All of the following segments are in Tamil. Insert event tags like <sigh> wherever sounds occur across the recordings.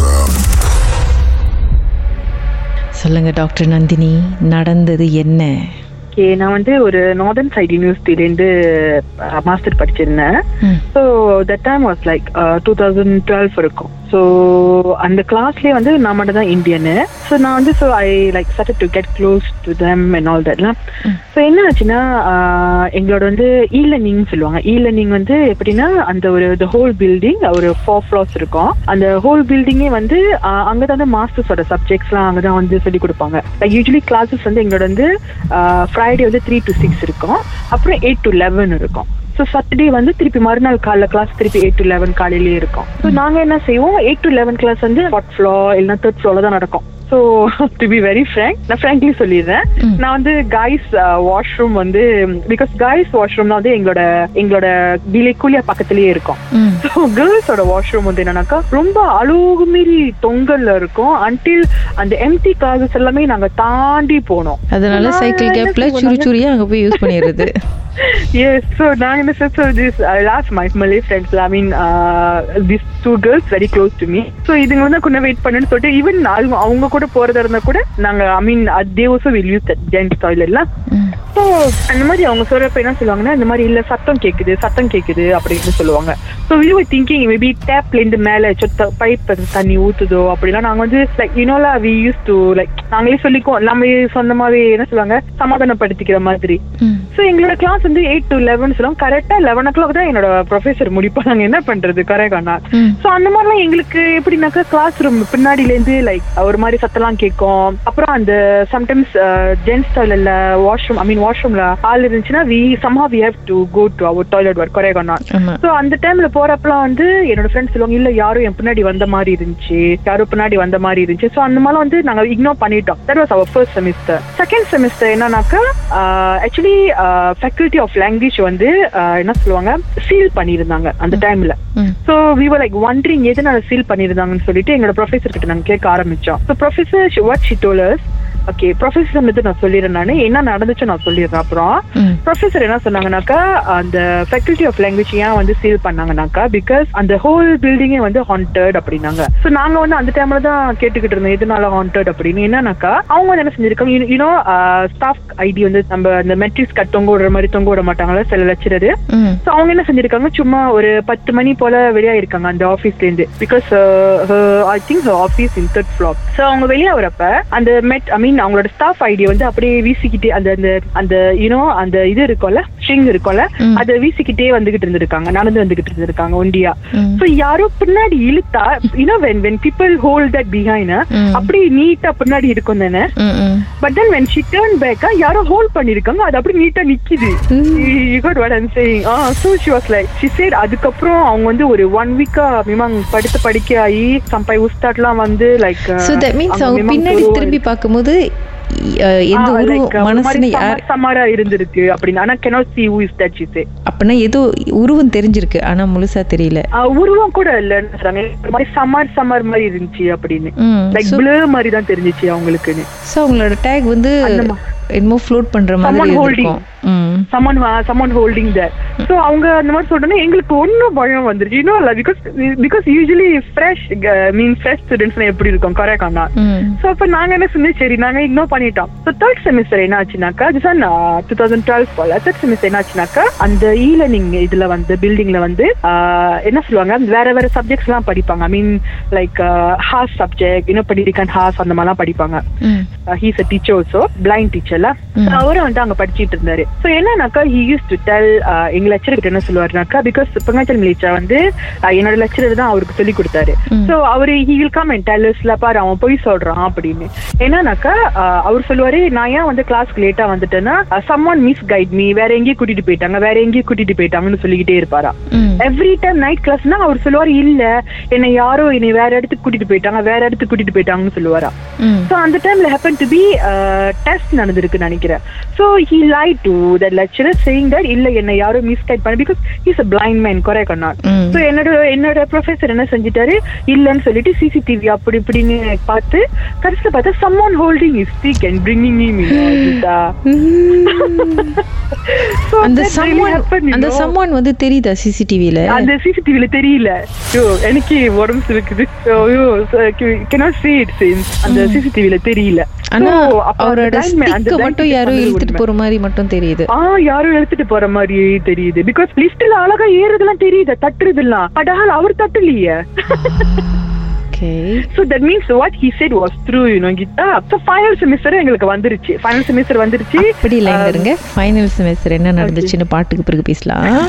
awesome. சொல்லுங்க டாக்டர் நந்தினி நடந்தது என்ன ஓகே நான் வந்து ஒரு நார்தன் சைட் யூனிவர்சிட்டிலேருந்து master படிச்சிருந்தேன். So that time was like two thousand twelve இருக்கும் ஸோ அந்த கிளாஸ்லேயே வந்து நான் மட்டும் தான் இந்தியனு ஸோ நான் வந்து so I like sought to get close to them and all தட்லாம் so என்ன ஆச்சுன்னா எங்களோட வந்து இ லேர்னிங் சொல்லுவாங்க. இ லேர்னிங் வந்து எப்படின்னா அந்த ஒரு த ஹோல் பில்டிங் ஒரு ஃபோர் ஃப்ளோர்ஸ் இருக்கும். அந்த ஹோல் பில்டிங்கே வந்து அங்கே தான் வந்து மாஸ்டர்ஸோட சப்ஜெக்ட்ஸ்லாம் அங்கே தான் வந்து சொல்லி கொடுப்பாங்க. லைக் யூஸ்வலி கிளாஸஸ் வந்து எங்களோட வந்து ஃப்ரைடே வந்து த்ரீ டு சிக்ஸ் இருக்கும். அப்புறம் எயிட் டு லெவன் இருக்கும். ஸோ சாட்டர்டே வந்து திருப்பி மறுநாள் காலைல கிளாஸ் திருப்பி எயிட் டு லெவன் காலையிலேயே இருக்கும். ஸோ நாங்கள் என்ன செய்வோம்? எயிட் டு லெவன் கிளாஸ் வந்து ஃபோர்த் ஃப்ளோர் இல்லைன்னா தேர்ட் ஃப்ளோரில் தான் நடக்கும். So to be very frank நான் ஃப்ராங்க்லி சொல்லிடுறேன். நான் வந்து காய்ஸ் வாஷ்ரூம் வந்து பிகாஸ் காய்ஸ் வாஷ்ரூம் வந்து எங்களோட எங்களோட விலைக்குழியா பக்கத்துலயே இருக்கும். ஸோ கேர்ள்ஸோட வாஷ்ரூம் வந்து என்னன்னாக்கா ரொம்ப அழுகு மீறி தொங்கல்ல இருக்கும். அன்டில் அந்த எம்டி கிளாஸஸ் எல்லாமே நாங்க தாண்டி போனோம். அதனால சைக்கிள் கேப்ல சுரி சுரியா அங்க போய் யூஸ் <laughs> பண்ணிடுறது. Yes so நாங்க என்ன so this I asked my Malay friends I mean uh, these two girls very close to me. So இதுங்க வந்து கொஞ்சம் வெயிட் பண்ணுன்னு சொல்லிட்டு ஈவன் அவங்க அவங்க கூட போறதா இருந்தா கூட நாங்க I mean will use that gents toiletலாம் ம். ஸோ அந்த மாதிரி அவங்க சொல்றப்ப என்ன சொல்லுவாங்கன்னா இந்த மாதிரி இல்ல சத்தம் கேக்குது சத்தம் கேக்குது அப்படின்னு சொல்லுவாங்க so we were thinking maybe டேப்ல இருந்து மேல சொத்த பைப் தண்ணி ஊத்துதோ அப்படிலாம் நாங்க வந்து லைக் யூனோலா வி யூஸ் டு லைக் நாங்களே சொல்லிக்குவோம் நம்ம சொந்தமாவே என்ன சொல்லுவாங்க சமாதானப்படுத்திக்கிற மாதிரி. ஸோ எங்களோட கிளாஸ் வந்து எயிட் டு லெவன் சொல்லுவோம் கரெக்டா லெவன் ஓ கிளாக் தான் என்னோட ப்ரொஃபசர் முடிப்போம் நாங்க என்ன பண்றது கரெக்டானா. ஸோ அந்த மாதிரிலாம் எங்களுக்கு எப்படின்னாக்கா கிளாஸ் ரூம் பின்னாடில இருந்து லைக் ஒரு மாதிரி சத்தம்லாம் கேட்கும். அப்புறம் அந்த சம்டைம்ஸ் ஜென்ஸ் டாய்லெட்ல வாஷ்ரூம் ஐ மீன் வாஷ்ரூம்ல ஆள் இருந்துச்சுன்னா we somehow we have to go to our toilet work கரெக்டானா ஆமா. ஸோ அந்த டைம்ல போறப்பலாம் வந்து என்னோட ஃப்ரெண்ட்ஸ் சொல்லுவாங்க இல்ல யாரும் என் பின்னாடி வந்த மாதிரி இருந்துச்சு. யாரும் பின்னாடி வந்த மாதிரி இருந்துச்சு. ஸோ அந்த மாதிரிலாம் வந்து நாங்க இக்னோர் பண்ணிட்டோம். That was our first semester second semester என்னன்னாக்கா ஆக்சுவலி ஃபேக்கல்டி ஆஃப் லாங்குவேஜ் வந்து ஆஹ், என்ன சொல்லுவாங்க சீல் பண்ணியிருந்தாங்க அந்த டைம்ல. ஸோ வி லைக் ஒண்டரிங் எதனால சீல் பண்ணியிருந்தாங்கன்னு சொல்லிட்டு எங்களோட ப்ரொஃபசர் கிட்ட நாங்க கேட்க ஆரம்பிச்சோம். So professor what she told us okay professor வந்து நான் சொல்லிடுறேன் நான். என்ன நடந்துச்சு நான் சொல்லிடுறேன் அப்புறம். ப்ரொஃபசர் என்ன சொன்னாங்கன்னாக்கா அந்த ஃபேக்கல்டி ஆஃப் லாங்குவேஜ் ஏன் வந்து சீல் பண்ணாங்கனாக்கா பிகாஸ் அந்த ஹோல் பில்டிங்கே வந்து ஹாண்டட் அப்படின்னாங்க. ஸோ நாங்க வந்து அந்த டைம்ல தான் கேட்டுக்கிட்டு இருந்தோம் எதனால ஹாண்டட் அப்படின்னு. என்னன்னாக்கா அவங்க வந்து என்ன செஞ்சிருக்காங்க யூனோ ஸ்டாஃப் ஐடி வந்து நம்ம அந்த மெட்ரிக்ஸ் கட் தொங்க விடுற மாதிரி தொங்க விட மாட்டாங்களா சில லெக்சரர் ம். ஸோ அவங்க என்ன செஞ்சிருக்காங்க சும்மா ஒரு பத்து மணி போல வெளியா இருக்காங்க அந்த ஆஃபீஸ்ல இருந்து because I think office in third floor so அவங்க வெளியே வரப்ப அந்த மெட் ஐ மீன் அவங்களோட ஸ்டாஃப் ஐடி வந்து அப்படியே வீசிக்கிட்டு அந்த அந்த அந்த யூனோ அந்த இது இருக்கும்ல? ஸ்ட்ரிங் இருக்கும்ல. அதை வீசிக்கிட்டே வந்துகிட்டு இருந்திருக்காங்க நடந்து வந்துகிட்டு இருந்திருக்காங்க ஒண்டியா. ஸோ யாரோ பின்னாடி இழுத்தா you know when when people hold that behind hmm. அப்படியே நீட்டா பின்னாடி இருக்கும் தானே. But then when she turn பேக்கா யாரோ ஹோல்ட் பண்ணிருக்காங்க அது அப்படியே நீட்டா நிக்குது got what I'm saying ah so she was like she said அதுக்கப்புறம் அவங்க வந்து ஒரு ஒன் வீக்கா மிமாங் படுத்து படிக்க ஆகி சம்பை உஸ்தாட்லாம் வந்து லைக் So that means அவங்க பின்னாடி திரும்பி பார்க்கும்போது எந்த உருவம் மனசுல யார் சமாரா இருந்திருக்கு அப்படின்னு. ஆனா cannot see who is that she அப்படின்னா ஏதோ உருவம் தெரிஞ்சிருக்கு ஆனா முழுசா தெரியல. உருவம் கூட இல்லன்னு சொல்றாங்க ஒரு மாதிரி சமார் சமார் மாதிரி இருந்துச்சு அப்படின்னு. லைக் blur மாதிரி தான் தெரிஞ்சிச்சு அவங்களுக்குன்னு. ஸோ அவங்களோட டேக் வந்து என்னமோ ஃப்ளோட் பண்ற மாதிரி Someone holding. இருக்கும் someone someone holding that so அவங்க அந்த மாதிரி சொல்றேன்னா எங்களுக்கு ஒன்னும் பயம் வந்துருச்சு. இன்னும் இல்ல because because usually fresh mean fresh students எப்படி இருக்கும்? கரெக்ட் ஆனா சோ அப்ப நாங்க என்ன செஞ்சோம் சரி நாங்க இக்னோர் பண்ணிட்டோம். ஸோ தேர்ட் செமிஸ்டர் என்ன ஆச்சுனாக்கா ஆன் டூ தௌசண்ட் டுவெல் போல தேர்ட் செமிஸ்டர் என்ன ஆச்சுனாக்கா அந்த இ லேர்னிங் இதுல வந்து பில்டிங்ல வந்து என்ன சொல்லுவாங்க? வேற வேற சப்ஜெக்ட்ஸ் எல்லாம் படிப்பாங்க. I mean like has subject இன்னும் படிக்கான் ஹாஸ் அந்த மாதிரிலாம் படிப்பாங்க. He's a teacher also blind டீச்சர்ல ம். அவரும் வந்து அங்க படிச்சிட்டு இருந்தாரு. சோ என்னன்னாக்கா ஹி யூஸ் டு டெல் எங்க லெக்சர் கிட்ட என்ன சொல்லுவாருனாக்கா பிகாஸ் பங்காச்சல் மிலிச்சா வந்து uh, என்னோட லெக்சரர் தான் அவருக்கு சொல்லி கொடுத்தாரு. சோ அவரு ஹி வில் கம் அண்ட் டெல்லர்ஸ்ல பாரு அவன் போய் சொல்றான் அப்படின்னு. என்னன்னாக்கா uh, அவர் சொல்லுவாரு நான் ஏன் வந்து கிளாஸ்க்கு லேட்டா வந்துட்டேன்னா சம்மன் மிஸ் கைட் மீ வேற எங்கேயும் கூட்டிட்டு போயிட்டாங்க வேற எங்கேயும் கூட்டிட்டு போயிட்டாங்கன்னு சொல்லிக்கிட்டே இருப்பாரா? எவ்ரி டைம் நைட் கிளாஸ்னா அவர் சொல்லுவாரு இல்ல என்னை யாரோ என்னை வேற இடத்துக்கு கூட்டிட்டு போயிட்டாங்க வேற இடத்துக்கு கூட்டிட்டு போயிட்டாங்கன்னு சொல்லுவாரா? ஸோ அந்த டைம்ல ஹேப்பன் டு பி டெஸ்ட் நடந்திருக்கு. நினைக்கிறேன். So he lie to that lecturer saying that இல்ல என்ன யாரும் மிஸ்கைட் பண்ண because is a blind man correct அண்ணா ம். ஸோ என்னோட என்னோட ப்ரொஃபசர் என்ன செஞ்சிட்டாரு? இல்லன்னு சொல்லிட்டு சிசிடிவி அப்படி இப்படின்னு பார்த்து கடைசியில் பார்த்தா someone holding is you know, Gita. so அந்த சம்மான் அந்த. சம்மான் வந்து தெரியுதா சிசிடிவில அந்த சிசிடிவில தெரியல. ஐயோ எனக்கு உடம்பு இருக்குது ஐயோ cannot see it since அந்த சிசிடிவில தெரியல. ஆனா அவரோட ஸ்டிக்க மட்டும் blanket யாரோ பண்ணது இழுத்துட்டு. போற மாதிரி மட்டும் தெரியுது. ஆ யாரும் எடுத்துட்டு போற மாதிரி தெரியுது. பிகாஸ் லிஸ்ட்ல அழகா ஏறுதெல்லாம் தெரியுது. தட்டுறதெல்லாம். பட் அவர் தட்டலையே. Okay So that means what he said was true, you know, Gita. So final semester எங்களுக்கு வந்துருச்சு. Final semester வந்துருச்சு. அப்படி லைன்ல இருங்க. ஃபைனல் செமஸ்டர் என்ன நடந்துச்சுன்னு பாட்டுக்கு பிறகு பேசலாம்.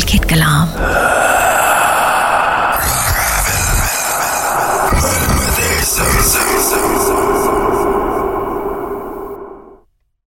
நீங்கள் கேட்கலாம் Seven, seven.